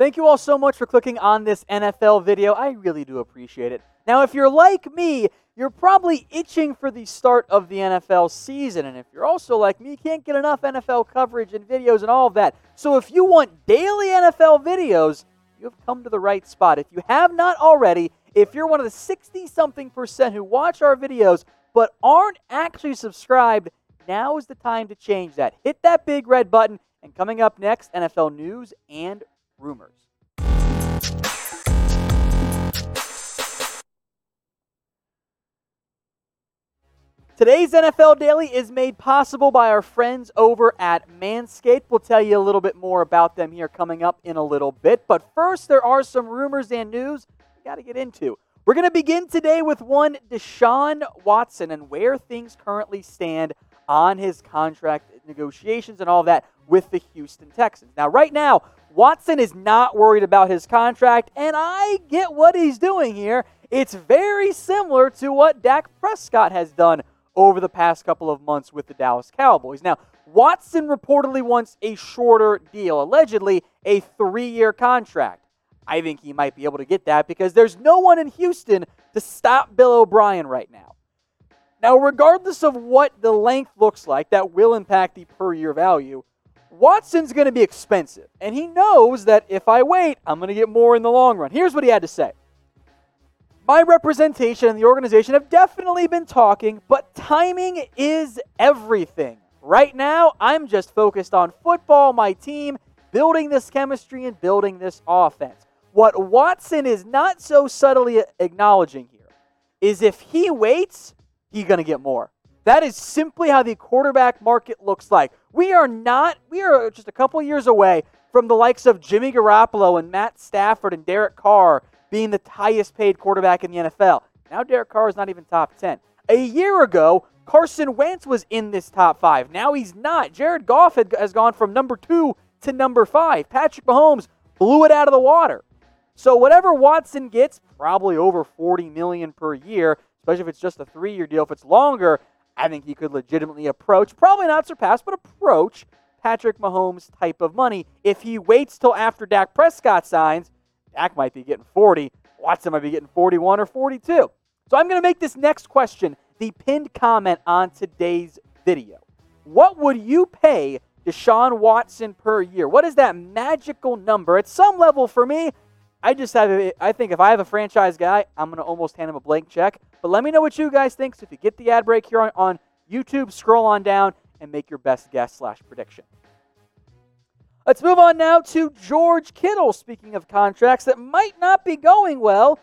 Thank you all so much for clicking on this NFL video. I really do appreciate it. Now, if you're like me, you're probably itching for the start of the NFL season. And if you're also like me, you can't get enough NFL coverage and videos and all of that. So if you want daily NFL videos, you have come to the right spot. If you have not already, if you're one of the 60 something percent who watch our videos but aren't actually subscribed, now is the time to change that. Hit that big red button. And coming up next, NFL news and rumors. Today's NFL Daily is made possible by our friends over at Manscaped. We'll tell you a little bit more about them here coming up in a little bit. But first, there are some rumors and news we got to get into. We're going to begin today with one Deshaun Watson and where things currently stand on his contract negotiations and all that with the Houston Texans. Now, right now, Watson is not worried about his contract, and I get what he's doing here. It's very similar to what Dak Prescott has done over the past couple of months with the Dallas Cowboys. Now, Watson reportedly wants a shorter deal, allegedly a three year contract. I think he might be able to get that because there's no one in Houston to stop Bill O'Brien right now. Now, regardless of what the length looks like, that will impact the per year value. Watson's going to be expensive, and he knows that if I wait, I'm going to get more in the long run. Here's what he had to say my representation and the organization have definitely been talking, but timing is everything. Right now, I'm just focused on football, my team, building this chemistry, and building this offense. What Watson is not so subtly acknowledging here is if he waits, he's going to get more. That is simply how the quarterback market looks like. We are not, we are just a couple years away from the likes of Jimmy Garoppolo and Matt Stafford and Derek Carr being the highest paid quarterback in the NFL. Now Derek Carr is not even top 10. A year ago, Carson Wentz was in this top five. Now he's not. Jared Goff had, has gone from number two to number five. Patrick Mahomes blew it out of the water. So whatever Watson gets, probably over 40 million per year, especially if it's just a three-year deal. If it's longer, I think he could legitimately approach, probably not surpass, but approach Patrick Mahomes type of money. If he waits till after Dak Prescott signs, Dak might be getting 40. Watson might be getting 41 or 42. So I'm going to make this next question the pinned comment on today's video. What would you pay Deshaun Watson per year? What is that magical number? At some level, for me, I just have. I think if I have a franchise guy, I'm going to almost hand him a blank check. But let me know what you guys think. So if you get the ad break here on, on YouTube, scroll on down and make your best guess slash prediction. Let's move on now to George Kittle. Speaking of contracts that might not be going well,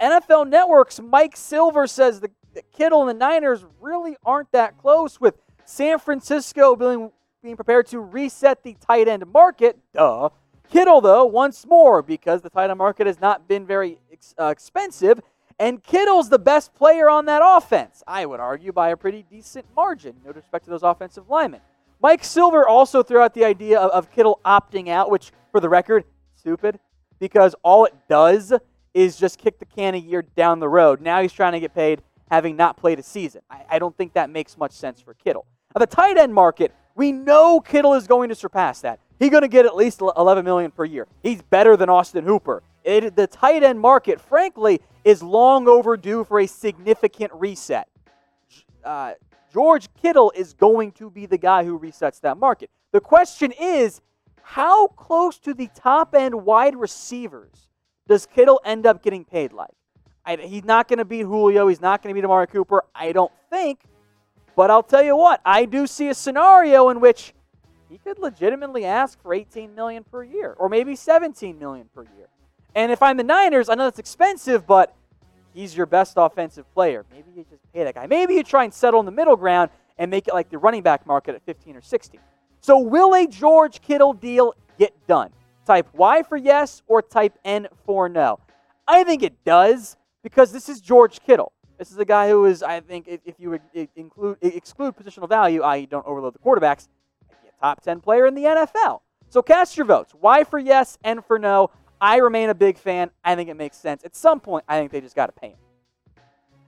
NFL Network's Mike Silver says the, the Kittle and the Niners really aren't that close, with San Francisco being, being prepared to reset the tight end market. Duh. Kittle, though, once more, because the tight end market has not been very ex- uh, expensive, and Kittle's the best player on that offense, I would argue, by a pretty decent margin, no respect to those offensive linemen. Mike Silver also threw out the idea of, of Kittle opting out, which, for the record, stupid, because all it does is just kick the can a year down the road. Now he's trying to get paid having not played a season. I, I don't think that makes much sense for Kittle. Now, the tight end market, we know Kittle is going to surpass that. He's going to get at least 11 million per year. He's better than Austin Hooper. It, the tight end market, frankly, is long overdue for a significant reset. Uh, George Kittle is going to be the guy who resets that market. The question is, how close to the top end wide receivers does Kittle end up getting paid like? I, he's not going to beat Julio. He's not going to beat Amari Cooper. I don't think. But I'll tell you what, I do see a scenario in which he could legitimately ask for 18 million per year, or maybe 17 million per year. And if I'm the Niners, I know that's expensive, but he's your best offensive player. Maybe you just pay that guy. Maybe you try and settle in the middle ground and make it like the running back market at 15 or 16. So, will a George Kittle deal get done? Type Y for yes or type N for no. I think it does because this is George Kittle. This is a guy who is, I think, if you include exclude positional value, i.e., don't overload the quarterbacks, top 10 player in the NFL. So cast your votes. Y for yes, N for no. I remain a big fan. I think it makes sense. At some point, I think they just got to pay him.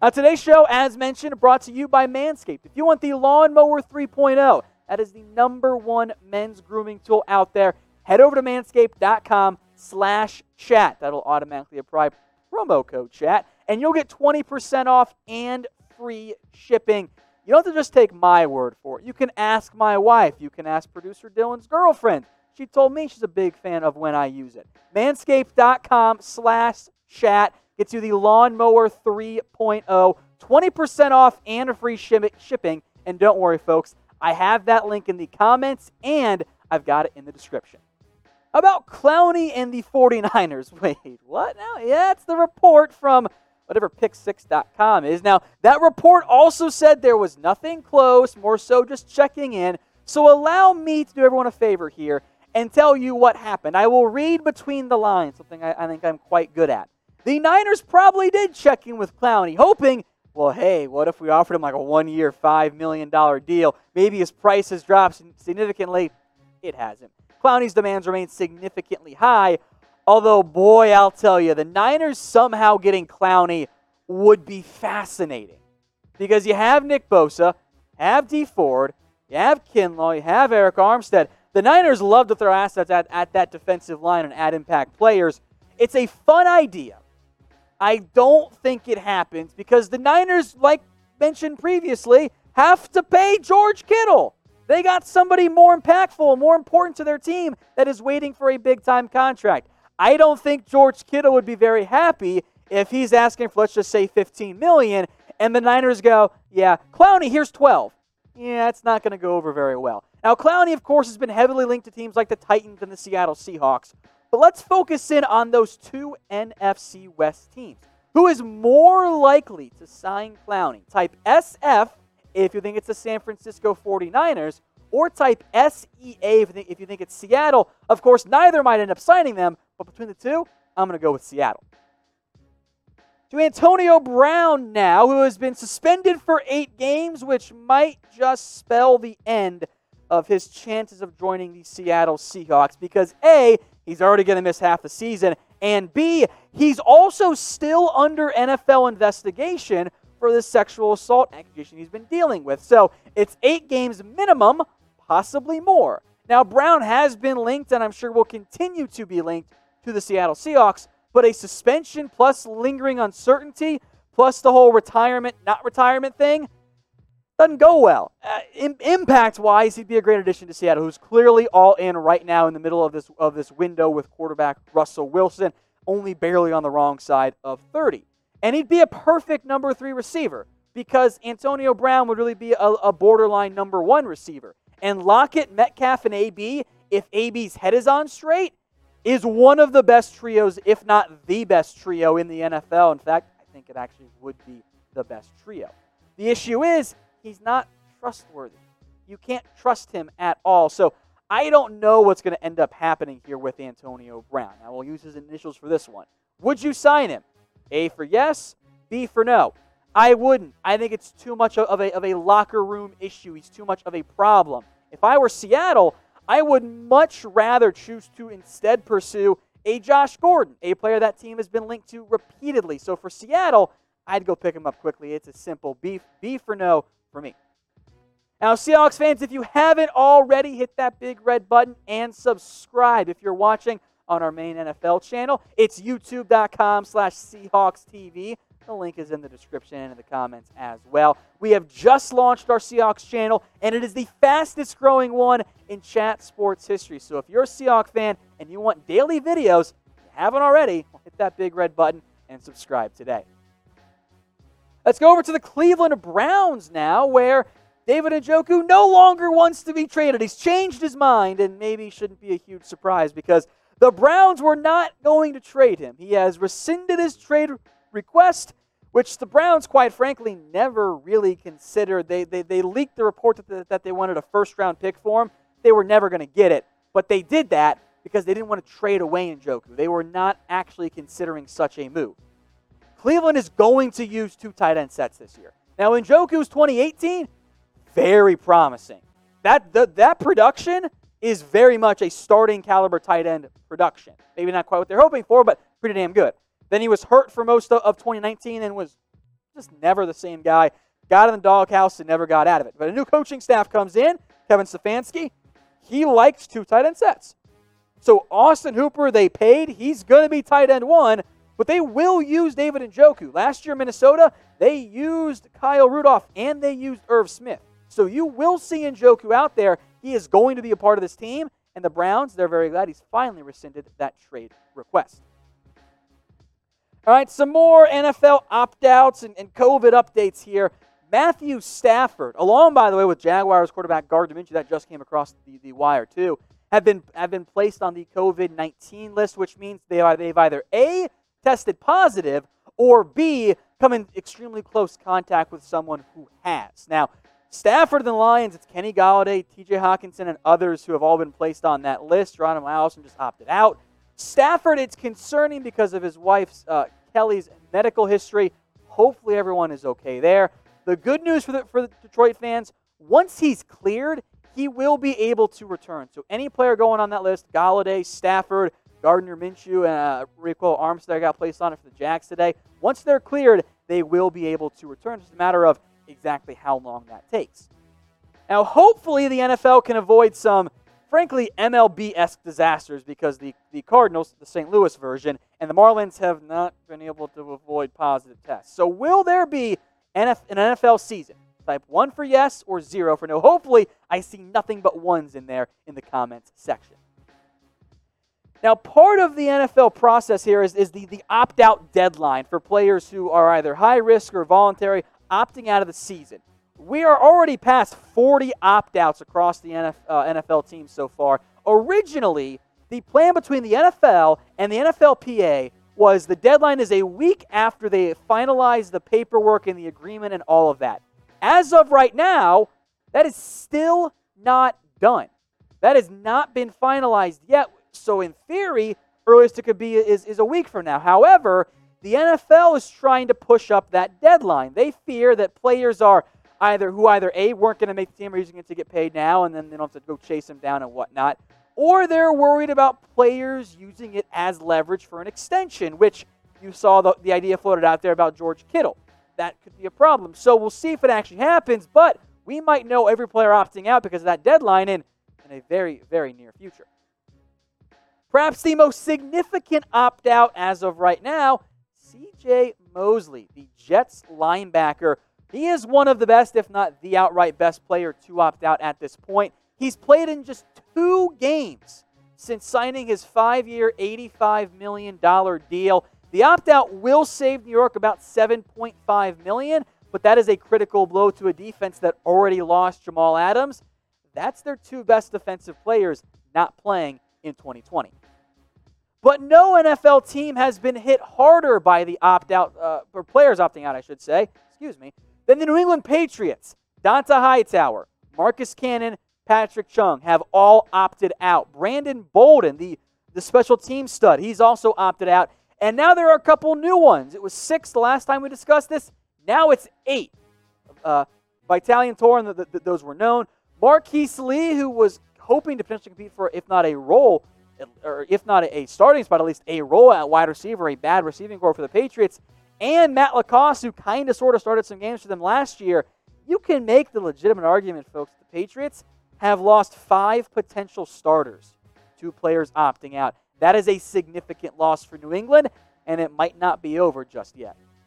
Now, today's show, as mentioned, brought to you by Manscaped. If you want the Lawnmower 3.0, that is the number one men's grooming tool out there. Head over to manscaped.com, slash chat. That'll automatically apply promo code chat, and you'll get 20% off and free shipping. You don't have to just take my word for it. You can ask my wife. You can ask producer Dylan's girlfriend. She told me she's a big fan of when I use it. Manscaped.com slash chat gets you the Lawnmower 3.0, 20% off and a free shipping. And don't worry, folks, I have that link in the comments and I've got it in the description. About Clowney and the 49ers. Wait, what now? Yeah, it's the report from whatever pick6.com is. Now, that report also said there was nothing close, more so just checking in. So allow me to do everyone a favor here and tell you what happened. I will read between the lines, something I, I think I'm quite good at. The Niners probably did check in with Clowney, hoping, well, hey, what if we offered him like a one year, $5 million deal? Maybe his price has dropped significantly. It hasn't. Clowney's demands remain significantly high, although, boy, I'll tell you, the Niners somehow getting Clowney would be fascinating. Because you have Nick Bosa, have Dee Ford, you have Kinlaw, you have Arik Armstead. The Niners love to throw assets at, at that defensive line and add impact players. It's a fun idea. I don't think it happens because the Niners, like mentioned previously, have to pay George Kittle. They got somebody more impactful, more important to their team that is waiting for a big time contract. I don't think George Kittle would be very happy if he's asking for let's just say 15 million and the Niners go, "Yeah, Clowney, here's 12." Yeah, it's not going to go over very well. Now, Clowney, of course, has been heavily linked to teams like the Titans and the Seattle Seahawks. But let's focus in on those two NFC West teams. Who is more likely to sign Clowney? Type SF if you think it's the San Francisco 49ers, or type SEA if you think, it's Seattle. Of course, neither might end up signing them, but between the two, I'm going to go with Seattle. To Antonio Brown now, who has been suspended for eight games, which might just spell the end of his chances of joining the Seattle Seahawks because A, he's already going to miss half the season, and B, he's also still under NFL investigation for the sexual assault accusation he's been dealing with. So it's eight games minimum, possibly more. Now, Brown has been linked, and I'm sure will continue to be linked to the Seattle Seahawks, but a suspension plus lingering uncertainty plus the whole retirement, not retirement thing doesn't go well. Uh, impact wise, he'd be a great addition to Seattle, who's clearly all in right now in the middle of this of this window with quarterback Russell Wilson, only barely on the wrong side of 30. And he'd be a perfect number three receiver because Antonio Brown would really be a, a borderline number one receiver. And Lockett, Metcalf, and AB, if AB's head is on straight, is one of the best trios, if not the best trio in the NFL. In fact, I think it actually would be the best trio. The issue is he's not trustworthy. You can't trust him at all. So I don't know what's going to end up happening here with Antonio Brown. I will use his initials for this one. Would you sign him? A for yes, B for no. I wouldn't. I think it's too much of a, of a locker room issue. He's too much of a problem. If I were Seattle, I would much rather choose to instead pursue a Josh Gordon, a player that team has been linked to repeatedly. So for Seattle, I'd go pick him up quickly. It's a simple B, B for no, for me. Now, Seahawks fans, if you haven't already, hit that big red button and subscribe. If you're watching on our main NFL channel, it's youtube.com slash Seahawks TV. The link is in the description and in the comments as well. We have just launched our Seahawks channel, and it is the fastest growing one in chat sports history. So if you're a Seahawks fan and you want daily videos, you haven't already, hit that big red button and subscribe today. Let's go over to the Cleveland Browns now, where David Njoku no longer wants to be traded. He's changed his mind, and maybe shouldn't be a huge surprise because the Browns were not going to trade him. He has rescinded his trade request, which the Browns, quite frankly, never really considered. They, they, they leaked the report that, that they wanted a first round pick for him. They were never going to get it, but they did that because they didn't want to trade away Njoku. They were not actually considering such a move. Cleveland is going to use two tight end sets this year. Now, Njoku's 2018, very promising. That, the, that production is very much a starting caliber tight end production. Maybe not quite what they're hoping for, but pretty damn good. Then he was hurt for most of, of 2019 and was just never the same guy. Got in the doghouse and never got out of it. But a new coaching staff comes in, Kevin Stefanski. He likes two tight end sets. So Austin Hooper, they paid. He's going to be tight end one, but they will use David Njoku. Last year, Minnesota, they used Kyle Rudolph and they used Irv Smith. So you will see Njoku out there. He is going to be a part of this team. And the Browns, they're very glad he's finally rescinded that trade request. All right, some more NFL opt outs and, and, COVID updates here. Matthew Stafford, along, by the way, with Jaguars quarterback Gardner Minshew, that just came across the, the wire too, have been, have been placed on the COVID 19 list, which means they are, they've either A, tested positive, or B, come in extremely close contact with someone who has. Now, Stafford and the Lions, it's Kenny Golladay, TJ Hockenson, and others who have all been placed on that list. Ron Allison just opted out. Stafford, it's concerning because of his wife's, uh, Kelly's, medical history. Hopefully, everyone is okay there. The good news for the, for the Detroit fans once he's cleared, he will be able to return. So, any player going on that list, Golladay, Stafford, Gardner Minshew, and uh, Ryquell Armstead got placed on it for the Jacks today. Once they're cleared, they will be able to return. It's just a matter of exactly how long that takes. Now, hopefully, the NFL can avoid some frankly, MLB esque disasters because the, the Cardinals, the St. Louis version, and the Marlins have not been able to avoid positive tests. So, will there be an NFL season? Type one for yes or zero for no. Hopefully, I see nothing but ones in there in the comments section. Now, part of the NFL process here is, is the, the opt out deadline for players who are either high risk or voluntary opting out of the season. We are already past 40 opt outs across the NFL, uh, teams so far. Originally, the plan between the NFL and the NFLPA was the deadline is a week after they finalize the paperwork and the agreement and all of that. As of right now, that is still not done. That has not been finalized yet. So, in theory, earliest it could be is, is a week from now. However, the NFL is trying to push up that deadline. They fear that players are either who either A, weren't going to make the team or using it to get paid now, and then they don't have to go chase them down and whatnot, or they're worried about players using it as leverage for an extension, which you saw the, the idea floated out there about George Kittle. That could be a problem. So we'll see if it actually happens, but we might know every player opting out because of that deadline in, in a very, very near future. Perhaps the most significant opt out as of right now, CJ Mosley, the Jets linebacker he is one of the best, if not the outright best player to opt out at this point. He's played in just two games since signing his five year, $85 million deal. The opt out will save New York about 7.5 million, but that is a critical blow to a defense that already lost Jamal Adams. That's their two best defensive players not playing in 2020. But no NFL team has been hit harder by the opt out, uh, or players opting out, I should say, excuse me, then the New England Patriots, Dont'a Hightower, Marcus Cannon, Patrick Chung have all opted out. Brandon Bolden, the, the special team stud, he's also opted out. And now there are a couple new ones. It was six the last time we discussed this. Now it's eight. Uh, Vitale and Toran, the, the, those were known. Marqise Lee, who was hoping to potentially compete for, if not a role, or if not a starting spot, at least a role at wide receiver, a bad receiving corps for the Patriots and Matt LaCosse, who kind of sort of started some games for them last year, you can make the legitimate argument, folks. The Patriots have lost five potential starters, two players opting out. That is a significant loss for New England, and it might not be over just yet.